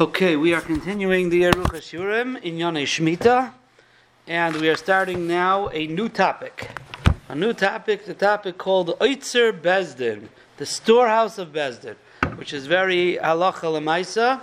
Okay, we are continuing the Yeruch Shurim in Yonei Shmita, and we are starting now a new topic. A new topic, the topic called Oitzer Bezdin, the storehouse of Bezdin, which is very halacha lemaisa.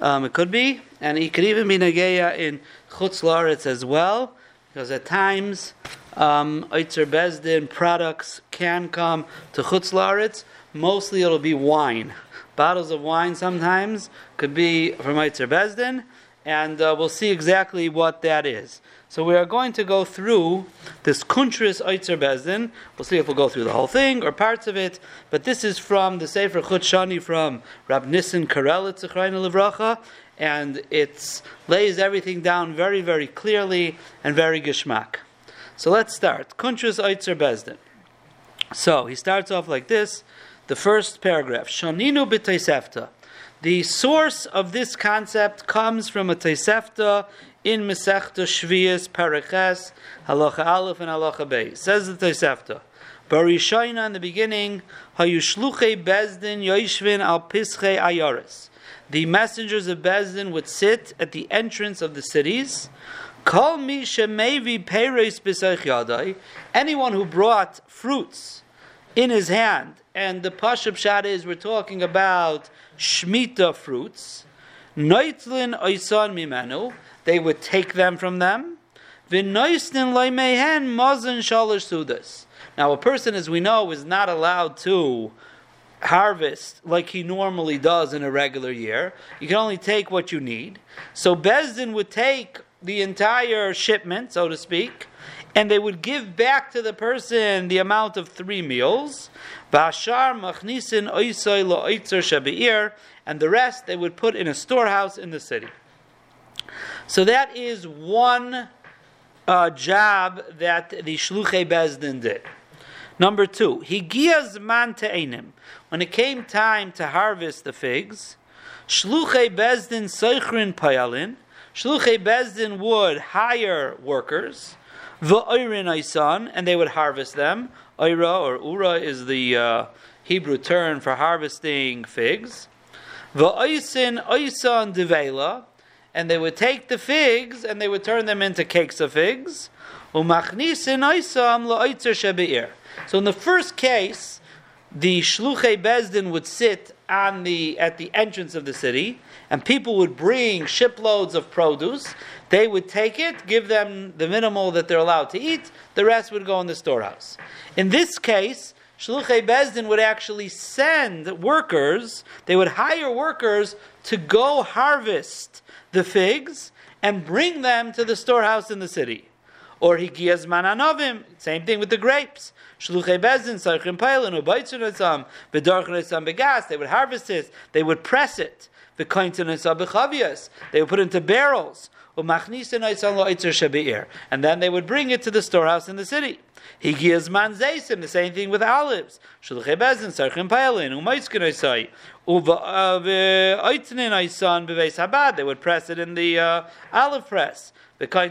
Um, it could be, and it could even be nageya in Chutz Laretz as well, because at times um, Oitzer Bezdin products can come to Chutz Laretz. Mostly it'll be wine bottles of wine sometimes could be from Eitzer Bezdin, and uh, we'll see exactly what that is. So we are going to go through this Kuntris Eitzer Bezdin. We'll see if we'll go through the whole thing or parts of it, but this is from the Sefer Chut Shani from Rab Nissen Karelitz Levracha, and it lays everything down very, very clearly and very geschmack. So let's start. Kuntris Eitzer Bezdin. So he starts off like this the first paragraph. Shaninu b'teisefta. The source of this concept comes from a Tosefta in Masechta Shvius Paraches Halacha Aleph and Halacha Bey. Says the Tosefta. Barishaina in the beginning, Hayushluche Bezdin Yoishvin al Pische Ayaris. The messengers of Bezdin would sit at the entrance of the cities. Call me shemevi peres. Anyone who brought fruits in his hand and the Pashup Shad is we're talking about Shemitah fruits. Noitlin Oisan Mimenu, they would take them from them. Vinoistin Loimehen Mazan Shalish Sudas. Now, a person, as we know, is not allowed to harvest like he normally does in a regular year. You can only take what you need. So Bezdin would take the entire shipment, so to speak, and they would give back to the person the amount of three meals. And the rest they would put in a storehouse in the city. So that is one uh, job that the shluchei bezdin did. Number two, higiaz man te'enim. When it came time to harvest the figs, shluchei bezdin seichrin payalin. Shluchei bezdin would hire workers Aisan, and they would harvest them. Oira or ura is the uh, Hebrew term for harvesting figs. V'oisin oisan devela, and they would take the figs and they would turn them into cakes of figs. Umachnisin oisam la'oitzer shebeir. So in the first case, the shluchei bezdin would sit on the at the entrance of the city, and people would bring shiploads of produce, they would take it, give them the minimal that they're allowed to eat, the rest would go in the storehouse. In this case, Shluchei Bezdin would actually send workers, they would hire workers to go harvest the figs and bring them to the storehouse in the city. Or Higiyaz Mananovim, same thing with the grapes. Shluchei Bezdin, Sarchim Pailin, Ubaitzunatzam, Bedarchanutzam Begas, they would harvest it, they would press it. The They would put into barrels. And then they would bring it to the storehouse in the city. He gives manzeisim, the same thing with olives. Shulchay bezin, sarchim paelin, umaiskin oisai. Oitnin oisan beveis habad. They would press it in the uh, olive press. Okay,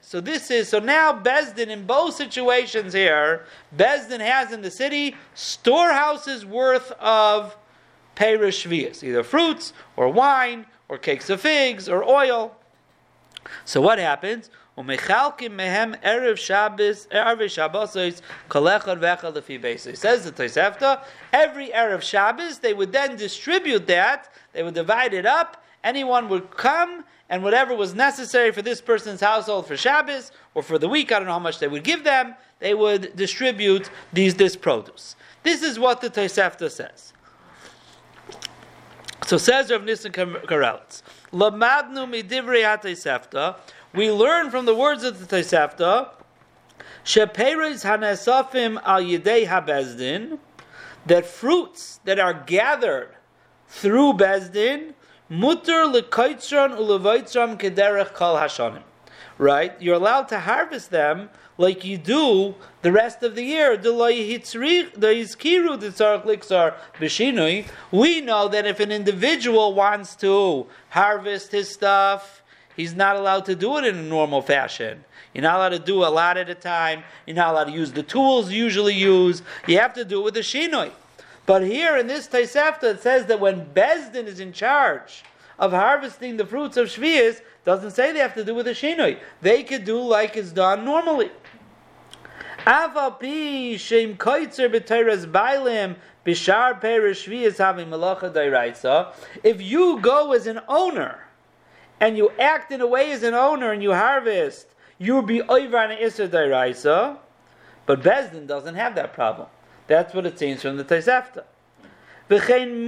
so this is so now Bezdin in both situations here. Bezdin has in the city storehouses worth of perish either fruits or wine or cakes of figs or oil. So what happens? Umechalkim mehem erev says the Tosefta, every erev Shabbos they would then distribute that. They would divide it up. Anyone would come and whatever was necessary for this person's household for Shabbos or for the week, I don't know how much they would give them. They would distribute these this produce. This is what the Tosefta says. So says Rav Nissen Karelitz, Lamadnu midivrei ha We learn from the words of the Tosefta, sheperes hanesafim al yidei habezdin, that fruits that are gathered through bezdin, mutter lekaitzron ulevaitzron kederech kol hashanim. Right, you're allowed to harvest them like you do the rest of the year. We know that if an individual wants to harvest his stuff, he's not allowed to do it in a normal fashion. You're not allowed to do a lot at a time. You're not allowed to use the tools you usually use. You have to do it with a shinoi. But here in this Tosefta, it says that when Bezdin is in charge of harvesting the fruits of Shvias, doesn't say they have to do with a Shinoi. They could do like it's done normally. Avapi shem koitzer b'teres bailim bishar perish shvias having malacha dairaisa. If you go as an owner and you act in a way as an owner and you harvest, you'll be over an isser dairaisa. But Bezdin doesn't have that problem. That's what it seems from the Tosefta. V'chein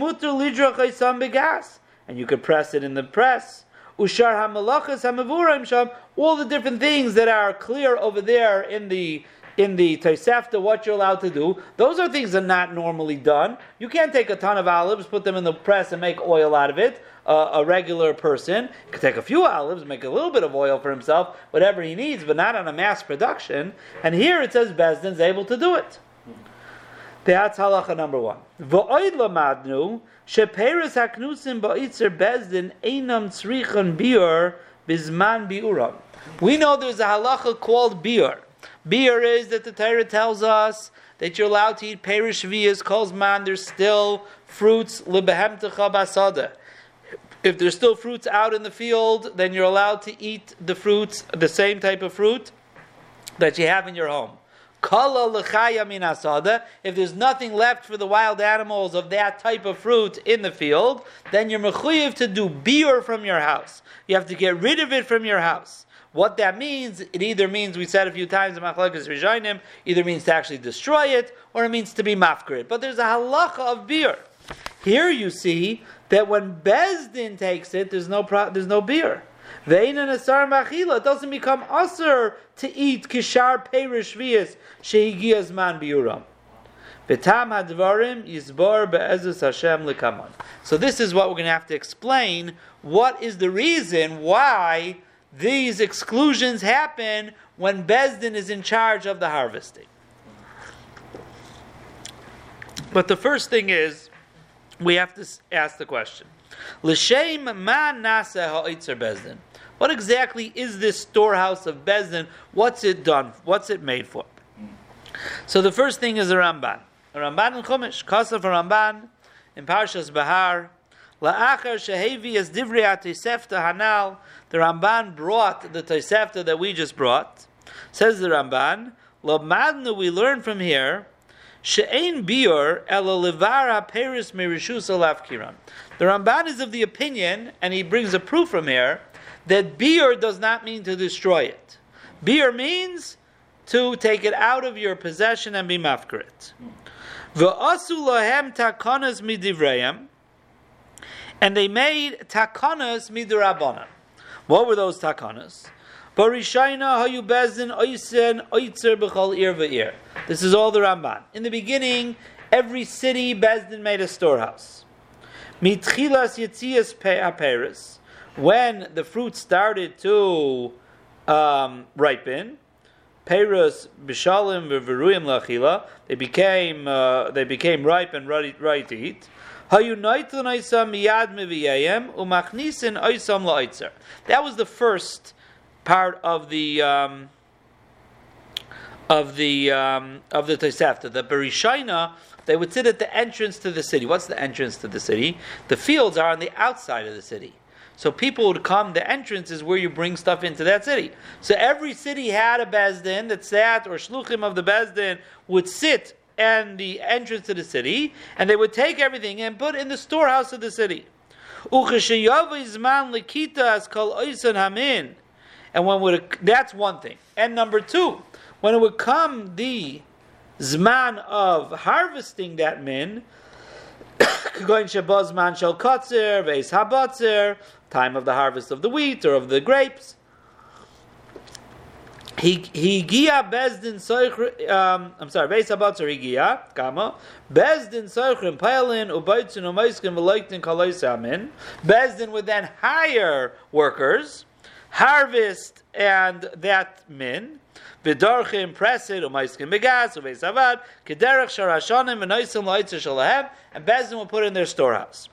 begas, and you could press it in the press. Ushar hamalachas hamavurim sham. All the different things that are clear over there in the in the Tosefta, what you're allowed to do. Those are things that are not normally done. You can't take a ton of olives, put them in the press, and make oil out of it. Uh, a regular person could take a few olives, make a little bit of oil for himself, whatever he needs, but not on a mass production. And here it says Bezdin's able to do it. That's halacha number one. V'oid lamadnu sheperes haknusim ba'itzer bezdin einam tzrichan biur bizman biuram. We know there's a halacha called biur. Biur is that the Torah tells us that you're allowed to eat perish vias, calls man, there's still fruits, libehemtecha basada. If there's still fruits out in the field, then you're allowed to eat the fruits, the same type of fruit that you have in your home. Kala asada. If there's nothing left for the wild animals of that type of fruit in the field, then you're mechuyev to do biur from your house. You have to get rid of it from your house. What that means, it either means, we said a few times in Machlokes Rishonim, either means to actually destroy it, or it means to be mafkir But there's a halacha of beer. Here you see that when Bezdin takes it, there's no, pro, there's no beer. Ve'ina asar machila, doesn't become usher to eat kishar perish vias shehigias man biuram. V'tam hadvarim yizbor be'ezus Hashem lekaman. So this is what we're going to have to explain. What is the reason why these exclusions happen when Bezdin is in charge of the harvesting. But the first thing is, we have to ask the question: L'shem man nasa ha'itzer Bezdin. What exactly is this storehouse of Bezdin? What's it done? What's it made for? So the first thing is a Ramban. A Ramban in Chumash, Kasaf Ramban in Parshas Bahar. La'achar shehevi as divrei Tosefta hanal. The Ramban brought the Tosefta that we just brought. Says the Ramban, Lamadnu, we learn from here, she'ein peris alafkiran. The Ramban is of the opinion, and he brings a proof from here, that biur does not mean to destroy it. Biur means to take it out of your possession and be mafkarit. V'asu lahem takonas midivrayim, and they made takanas midrabanan. What were those takanas? Hayu oisen oitzer ir. This is all the Ramban. In the beginning, every city bezdin made a storehouse. Mitchilas yitzias pe'aperis. When the fruit started to um, ripen, Perus bishalim v'veruyim lachila. They became uh, they became ripe and ready, ready to eat. That was the first part of the um, of the um, of the Tosefta. The Berishaina, they would sit at the entrance to the city. What's the entrance to the city? The fields are on the outside of the city. So people would come, the entrance is where you bring stuff into that city. So every city had a Bezdin that sat, or Shluchim of the Bezdin would sit and the entrance to the city, and they would take everything and put in the storehouse of the city. And when would that's one thing. And number two, when it would come the zman of harvesting that min, shel kotzer, veis time of the harvest of the wheat or of the grapes. Higia bezdin soichrim. Um, I'm sorry. Beis habatzer higia kama bezdin soichrim pailin ubaitzin umaiskim v'loiktin kaloisamin. Bezdin would then hire workers, harvest and that min. V'darchim presid umaiskim begas uveis avad kederach sharashanim v'noisim loitzer shalahem and bezdin will put in their storehouse.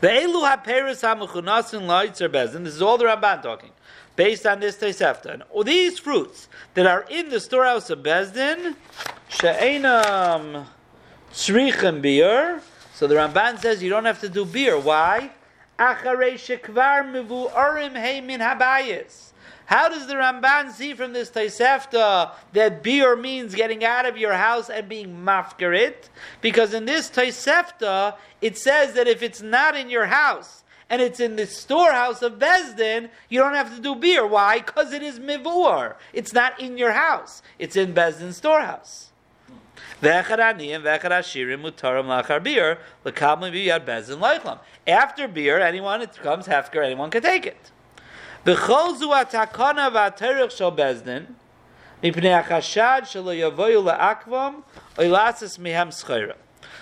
The elu haperis hamechunasin loitzer bezdin. This is all the Ramban talking based on this Tosefta. And these fruits that are in the storehouse of Bezdin, she'enam tzrichem beer. So the Ramban says you don't have to do beer. Why? How does the Ramban see from this Taisefta that beer means getting out of your house and being mafkarit? Because in this Taisefta, it says that if it's not in your house and it's in the storehouse of Bezdin, you don't have to do beer. Why? Because it is mivur. It's not in your house. It's in Bezdin's storehouse. After beer, anyone it comes hefker, anyone can take it.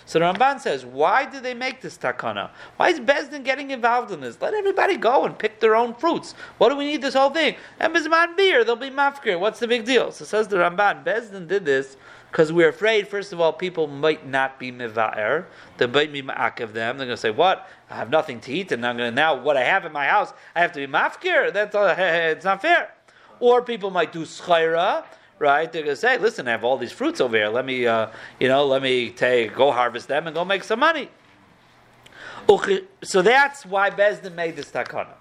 So the Ramban says, why do they make this takana? Why is Bezdin getting involved in this? Let everybody go and pick their own fruits. What do we need this whole thing? And Bizman beer, they'll be mafkir. What's the big deal? So says the Ramban, Bezdin did this because we're afraid, first of all, people might not be miva'er. They might be ma'akiv them. They're going to say, what? I have nothing to eat, and I'm going to, now what I have in my house, I have to be mafkir. That's all, it's not fair. Or people might do schaira, right? They're going to say, listen, I have all these fruits over here. Let me, uh, you know, let me take, go harvest them and go make some money. So that's why Bezdin made this takana.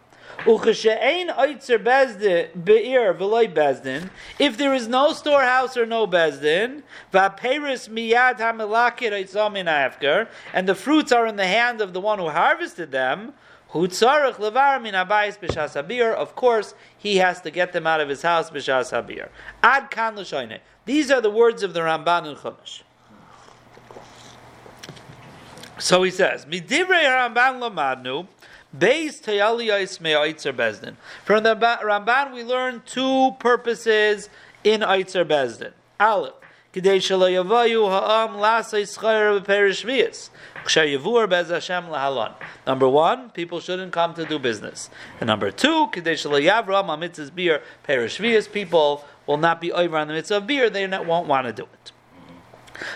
If there is no storehouse or no bezdin, and the fruits are in the hand of the one who harvested them, of course, he has to get them out of his house b'shas. Ad kan These are the words of the Ramban and Chumash. So he says, "Midivrei Ramban lamadnu." Beis Tayaliyais Me'aitzer Bezdin. From the Ramban, we learn two purposes in Aitzer Bezdin. Aleph. Kidei shelo yavayu ha'am lasay schayr b'perish v'yis. Yavur bez Hashem lahalon. Number one, people shouldn't come to do business. And number two, kidei shelo yavram ha'mitzvahs beer perish v'yis. People will not be over on the mitzvah of beer. They won't want to do it.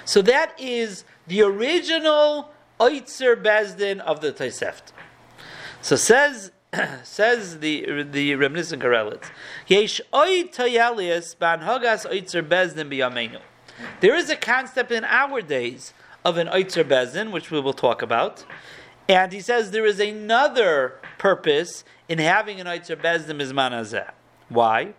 So that is the original Oitzer Bezdin of the Tosefta. So says says the the Reb Nissen Karelitz, Yesh oy tayalias ban hagas oitzer bezdin biyamenu. There is a concept in our days of an oitzer bezdin, which we will talk about, and he says there is another purpose in having an oitzer bezdin mizman hazeh. Why?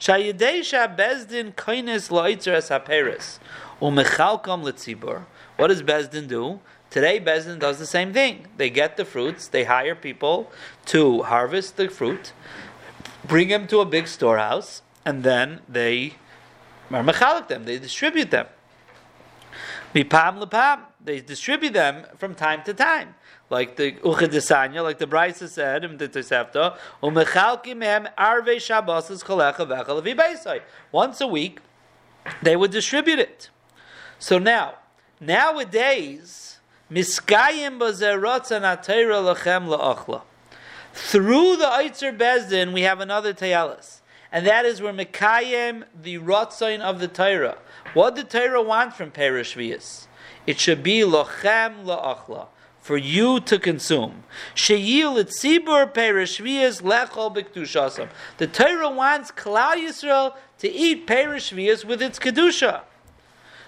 Shayidesha bezdin koines la'oitzer es haperes umechalkam letzibur. What does bezdin do? Today, Bezdin does the same thing. They get the fruits, they hire people to harvest the fruit, bring them to a big storehouse, and then they are mechalik them, they distribute them. Mipam lepam, they distribute them from time to time. Like the Uchadisanya, like the Brisa said in the Tosefta, Umechalkim mehem arve shabbos kolecha vechal Once a week, they would distribute it. So now, nowadays, Miskayim. Through the Eitzer Bezdin, we have another Tayalis. And that is where Mikayim, the Rotzain of the Torah. What did Torah want from Perishvias? It should be lochem la'achla, for you to consume. The Torah wants Klal Yisrael to eat perishvias with its kedusha.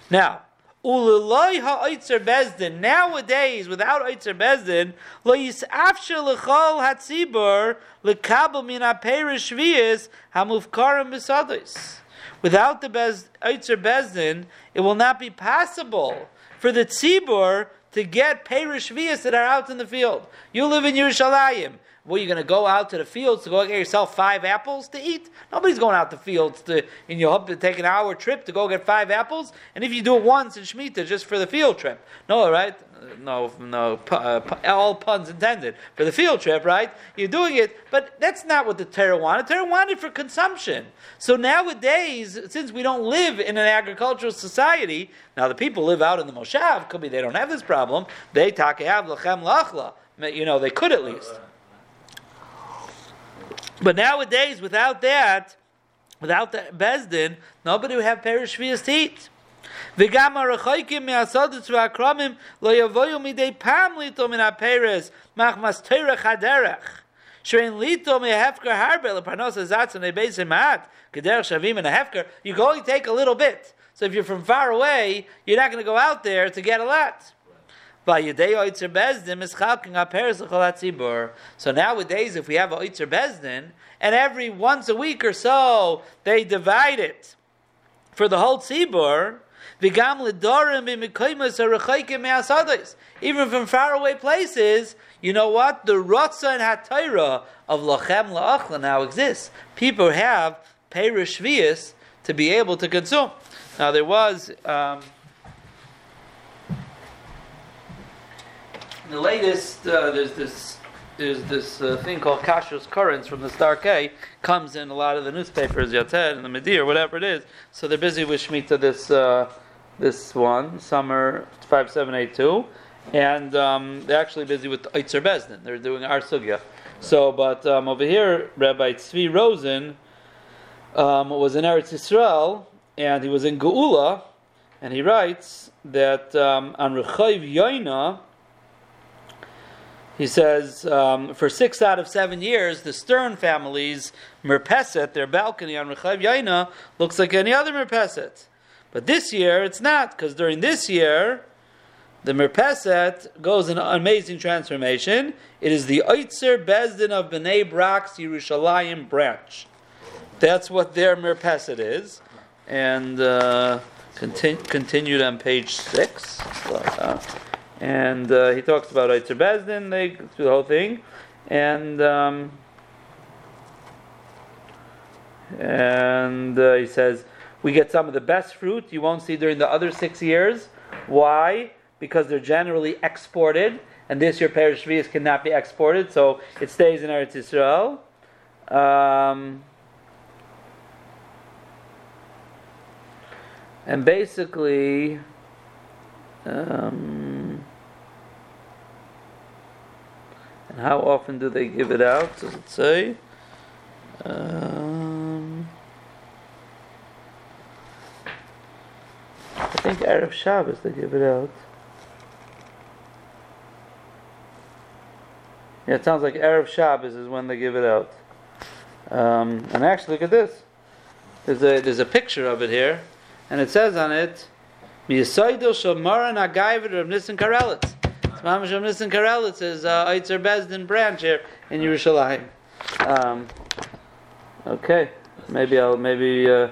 Now, Uliloi ha'oitzer bezdin. Nowadays, without oitzer bezdin, lo yisafsher l'chol hatzibur l'kabel min ha'perish shviyas hamufkarim b'sados. Without the bez, oitzer bezdin, it will not be possible for the tzibur to get perish shviyas that are out in the field. You live in Yerushalayim. Well, you're going to go out to the fields to go get yourself five apples to eat? Nobody's going out to fields to, in your hope to take an hour trip to go get five apples. And if you do it once in Shemitah, just for the field trip. No, right? No, no, uh, all puns intended. For the field trip, right? You're doing it, but that's not what the Torah wanted. The Torah wanted for consumption. So nowadays, since we don't live in an agricultural society, now the people live out in the Moshav, could be they don't have this problem. They take have lechem lachla. You know, they could at least. But nowadays, without that, without the Bezdin, nobody would have perish shvias to eat. וגם הרחוקים מהסודות והקרומים לא יבואו מדי פעם ליטו מן הפרס מחמס תרח הדרך. שאין ליטו מהפקר הרבה לפרנוס הזץ ונבייס מעט כדרך שווים מן ההפקר, you go and take a little bit. So if you're from far away, you're not going to go out there to get a lot. So nowadays, if we have a Oitzer Bezdin, and every once a week or so they divide it for the whole tzibur, even from faraway places, you know what? The Rotza and Hatayra of Lachem La'achla now exists. People have Perish to be able to consume. Now there was. Um, the latest, uh, there's this there's this uh, thing called Kashrus Currents from the Star K, comes in a lot of the newspapers, Yated and the Medir, whatever it is. So they're busy with Shemitah this uh, this one, summer 5782, and um, they're actually busy with Eitzer Bezdin. They're doing our sugya. So, but um, over here, Rabbi Tzvi Rosen um, was in Eretz Yisrael, and he was in Geula, and he writes that um, on Rechav Yoina, he says, um, for six out of seven years, the Stern family's merpeset, their balcony on Rechav Yaina, looks like any other merpeset. But this year, it's not, because during this year, the merpeset goes an amazing transformation. It is the Oitzer Bezdin of Bnei Brak's Yerushalayim branch. That's what their merpeset is. And uh, continu- continued on page six. Uh, and uh, he talks about Eitzer Bezdin, they through the whole thing, and um, and uh, he says we get some of the best fruit you won't see during the other six years. Why? Because they're generally exported, and this year Perish cannot be exported, so it stays in Eretz Yisrael. Um, and basically. Um, And how often do they give it out? Does it say? Um, I think Erev Shabbos they give it out. Yeah, it sounds like Arab Shabbos is when they give it out. Um, and actually, look at this. There's a there's a picture of it here, and it says on it, "Miyasaydil Shomara Nagayvid Rav Nissen Karelitz." Mamash Rav Nissen Karelitz says uh, Eitzer Bezdin branch here in Yerushalayim. Um, okay, maybe I'll maybe uh,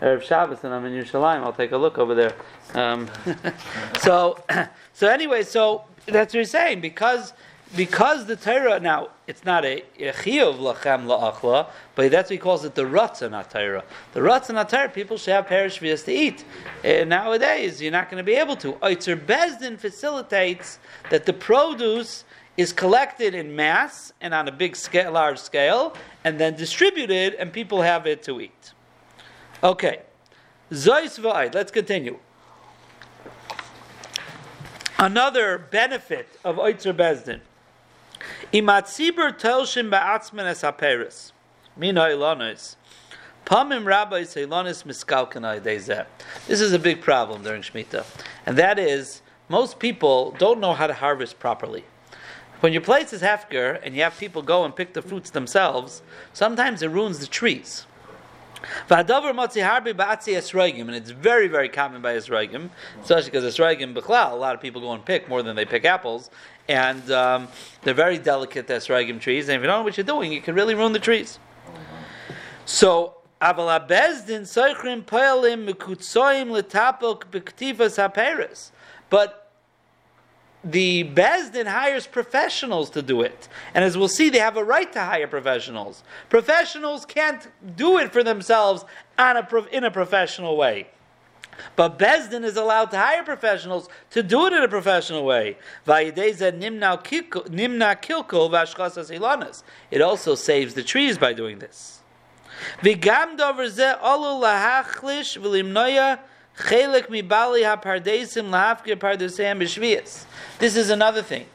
Erev Shabbos and I'm in Yerushalayim. I'll take a look over there. Um, so, so anyway, so that's what he's saying because because the Torah now it's not a chiyuv lachem la'achla, but that's what he calls it the ratzon Torah. The ratzon Torah, people should have perish to eat. And nowadays, you're not going to be able to. Oitzer Bezdin facilitates that the produce is collected in mass and on a big scale, large scale, and then distributed, and people have it to eat. Okay, Zois v'ayid. Let's continue. Another benefit of Oitzer Bezdin Imatzibur telshim ba'atzmen es haperis. Mina ilonis. Pamim rabbis ilonis miskalkanai dezeh. This is a big problem during Shemitah. And that is, most people don't know how to harvest properly. When your place is hefker and you have people go and pick the fruits themselves, sometimes it ruins the trees. And it's very, very common by Esrogim, especially because Esrogim, a lot of people go and pick more than they pick apples, and um, they're very delicate esrogim trees. And if you don't know what you're doing, you can really ruin the trees. So. Aval abezdin soichrim poelim mikutsoim letapok bektivas haperes. But the Bezdin hires professionals to do it. And as we'll see, they have a right to hire professionals. Professionals can't do it for themselves a, in a professional way. But Bezdin is allowed to hire professionals to do it in a professional way. It also saves the trees by doing this. This is another thing.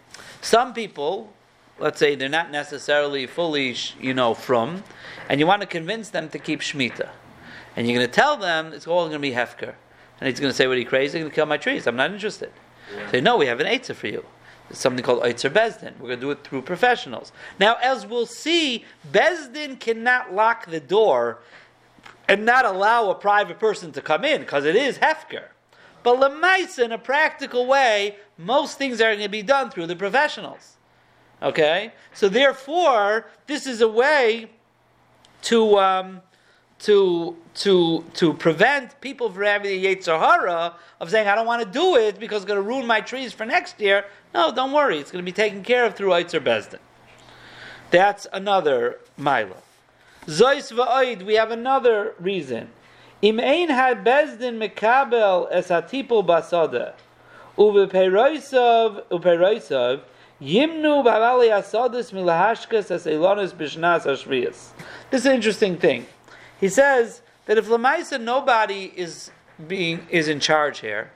Some people, let's say they're not necessarily fully, you know, from, and you want to convince them to keep Shemitah. And you're going to tell them it's all going to be Hefker. And he's going to say, What are you crazy? You're going to kill my trees. I'm not interested. Yeah. Say, No, we have an Eitzah for you. It's something called Eitzer Bezdin. We're going to do it through professionals. Now, as we'll see, Bezdin cannot lock the door and not allow a private person to come in because it is hefker. But lemaisa, in a practical way, most things are going to be done through the professionals. Okay, so therefore, this is a way to um, to to to prevent people from having the Yetzirah of saying I don't want to do it because it's going to ruin my trees for next year. No, don't worry, it's going to be taken care of through Eitzer Bezdin. That's another mila. Zois va'oid, we have another reason. Im ein ha bezdin mekabel es hatipul basada. Uveperoisov, uperoisov, yimnu bavali asadis milahashkas es elonis bishnas ashrias. This is an interesting thing. He says that if Lamaisa nobody is being is in charge here,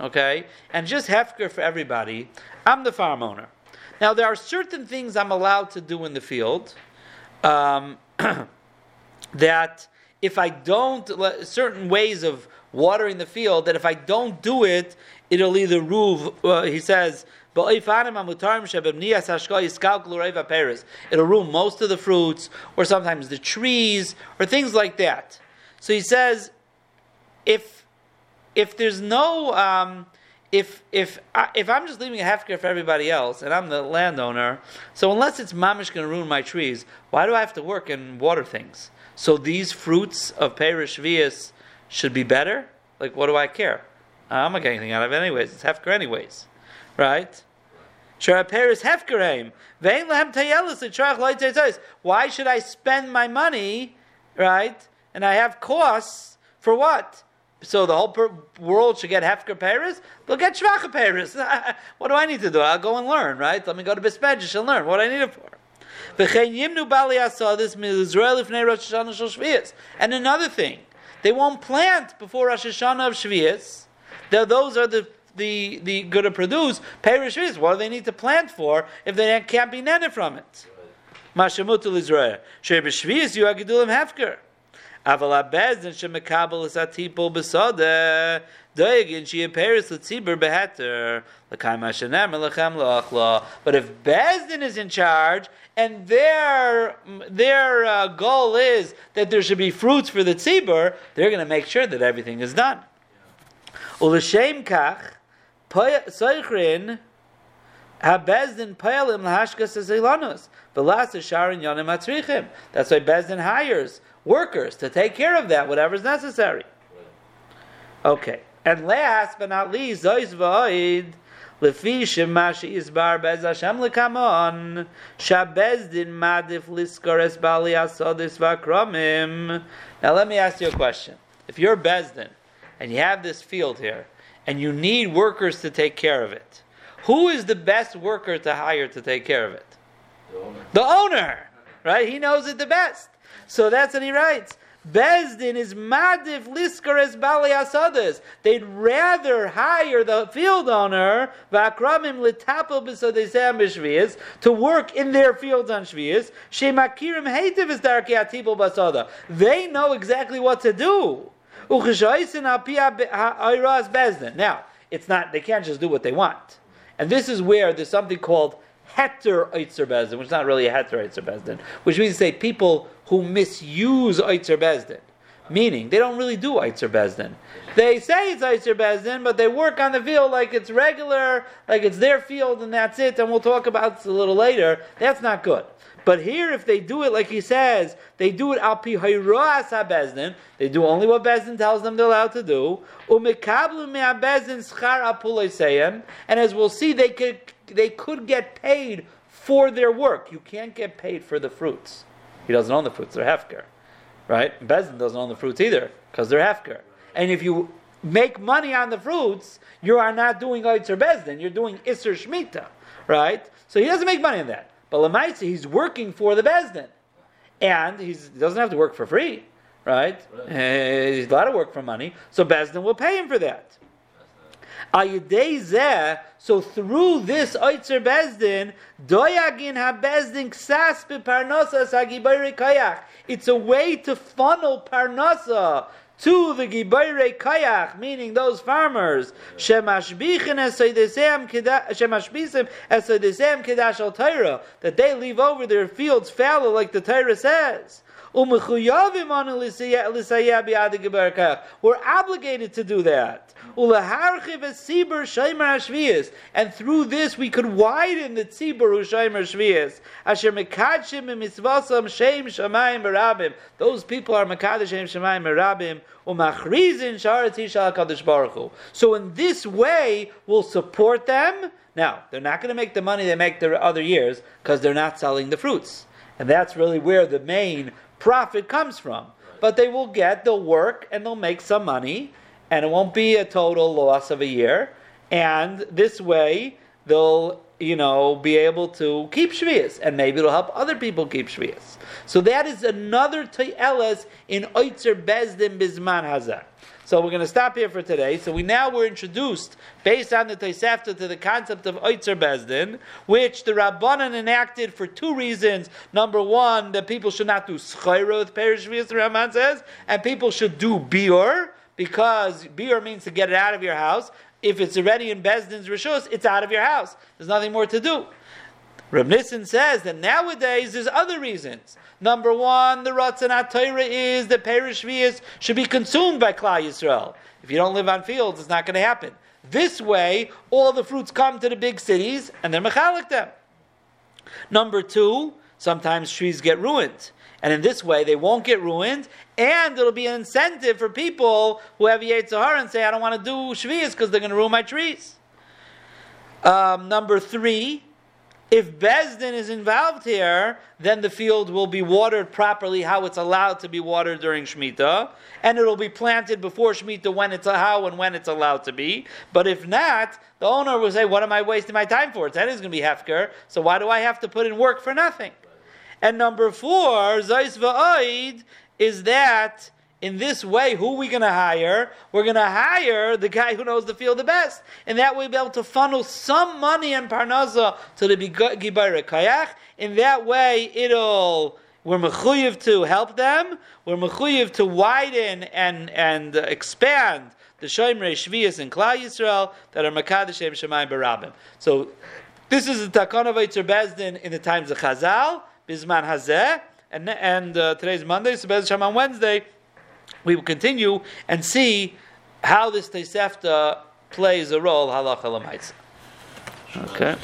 okay, and just hefker for everybody, I'm the farm owner. Now there are certain things I'm allowed to do in the field. Um, that if I don't, certain ways of watering the field, that if I don't do it, it'll either ruve, uh, he says, It'll ruin most of the fruits, or sometimes the trees, or things like that. So he says, if if there's no um, if if I, if I'm just leaving a hefker for everybody else, and I'm the landowner, so unless it's mamish going to ruin my trees, why do I have to work and water things? So these fruits of Perish Vias should be better? Like, what do I care? I'm not getting anything out of it anyways. It's Hefker anyways. Right? Why should I spend my money, right? And I have costs for what? So the whole per- world should get Hefker Paris? They'll get Shvacha Paris. what do I need to do? I'll go and learn, right? Let me go to Bispejish and learn what I need it for. And another thing, they won't plant before Rosh Hashanah of Shvius. Those are the the the going to produce perish What do they need to plant for if they can't be netted from it? Mashamutul Israel. Shebeshvius you agidulim hefker. Aval abezdin shemekabel is atipol besode. Doegin she appears letzibur beheter. L'kaim hashanem lechem loachla. But if Bezdin is in charge and their their uh, goal is that there should be fruits for the tzibur, they're going to make sure that everything is done. U'l'shem kach soichrin habezdin payalim lahashkas ezilanos v'las sharon yonim atzrichim. That's why Bezdin hires workers to take care of that, whatever is necessary. Okay, and last but not least, zois v'oid. Lefi shemashi isbar bez Hashem lekamon shabezdin madif liskores bali asodis vakromim. Now let me ask you a question. If you're Bezdin and you have this field here and you need workers to take care of it, who is the best worker to hire to take care of it? The owner. The owner, right? He knows it the best. So that's what he writes. Bezdin is madif liskares bali asadas. They'd rather hire the field owner v'akramim litapel b'sodesem b'shvias to work in their fields on shvias. Shemakirim heitiv is darki atibel basada. They know exactly what to do. Ucheshoisin alpia bezdin. Now, it's not. They can't just do what they want, and this is where there's something called heter oitzer bezdin, which is not really a heter oitzer bezdin, which means to say people who misuse oitzer bezdin. Meaning, they don't really do Eitzer Bezdin. They say it's Eitzer Bezdin, but they work on the field like it's regular, like it's their field and that's it, and we'll talk about this a little later. That's not good. But here, if they do it like he says, they do it al pi bezdin. They do only what bezdin tells them they're allowed to do. Umikablu bezdin schar And as we'll see, they could they could get paid for their work. You can't get paid for the fruits. He doesn't own the fruits; they're hefker, right? Bezdin doesn't own the fruits either because they're hefker. And if you make money on the fruits, you are not doing Eitzer Bezdin. You're doing Isser Shmita, right? So he doesn't make money on that. But Lamaitzi, he's working for the Bezdin. And he doesn't have to work for free, right? right. He's allowed to work for money. So Bezdin will pay him for that. So through this Oitzer Bezdin, Doyagin ha-Bezdin ksas parnosas ha kayach. It's a way to funnel parnasa to the Gibayre Kayach, meaning those farmers, Shemashbichin Esoidesem Kedash al Torah, that they leave over their fields fallow like the Torah says. We're obligated to do that. And through this we could widen the tzibur u'shaymer. Those people are mekadosh shem shamayim merabim. So in this way we'll support them. Now, they're not going to make the money they make the other years because they're not selling the fruits. And that's really where the main profit comes from. But they will get, they'll work, and they'll make some money, and it won't be a total loss of a year. And this way, they'll, you know, be able to keep Shvias, and maybe it'll help other people keep Shvias. So that is another Ta'ilas in Oitzer Bezdin Bizman Hazar. So we're going to stop here for today. So we now were introduced, based on the Tosefta, to the concept of Oitzer Bezdin, which the Rabbanan enacted for two reasons. Number one, that people should not do Schayra with Perish the Ramban says, and people should do Bior, because Bior means to get it out of your house. If it's already in Bezdin's Rishus, it's out of your house. There's nothing more to do. Reb Nissen says that nowadays there's other reasons. Number one, the Ratzon Torah is that Perish should be consumed by Klal Yisrael. If you don't live on fields, it's not going to happen. This way, all the fruits come to the big cities and they're mechalik them. Number two, sometimes trees get ruined. And in this way, they won't get ruined, and it'll be an incentive for people who have Yetzirah and say, I don't want to do Shvias because they're going to ruin my trees. Um, number three, if Bezdin is involved here, then the field will be watered properly, how it's allowed to be watered during Shemitah, and it'll be planted before Shemitah when it's how and when it's allowed to be. But if not, the owner will say, "What am I wasting my time for? That is going to be hefker. So why do I have to put in work for nothing?" And number four, Zais Va'oid, is that in this way, who are we going to hire? We're going to hire the guy who knows the field the best. And that way, we'll be able to funnel some money and parnaza to the Gibayra Kayach. In that way, it'll, we're mechuyev to help them. We're mechuyev to widen and, and expand the Shoimrei Shvias and Klal Yisrael that are Makadashem Shemayim Barabim. So, this is the Takon of Bezdin in the times of Chazal, Bisman Hazeh, and, and uh, today's Monday, so Bez on Wednesday, we will continue and see how this Tosefta plays a role halacha lemaitza. Okay.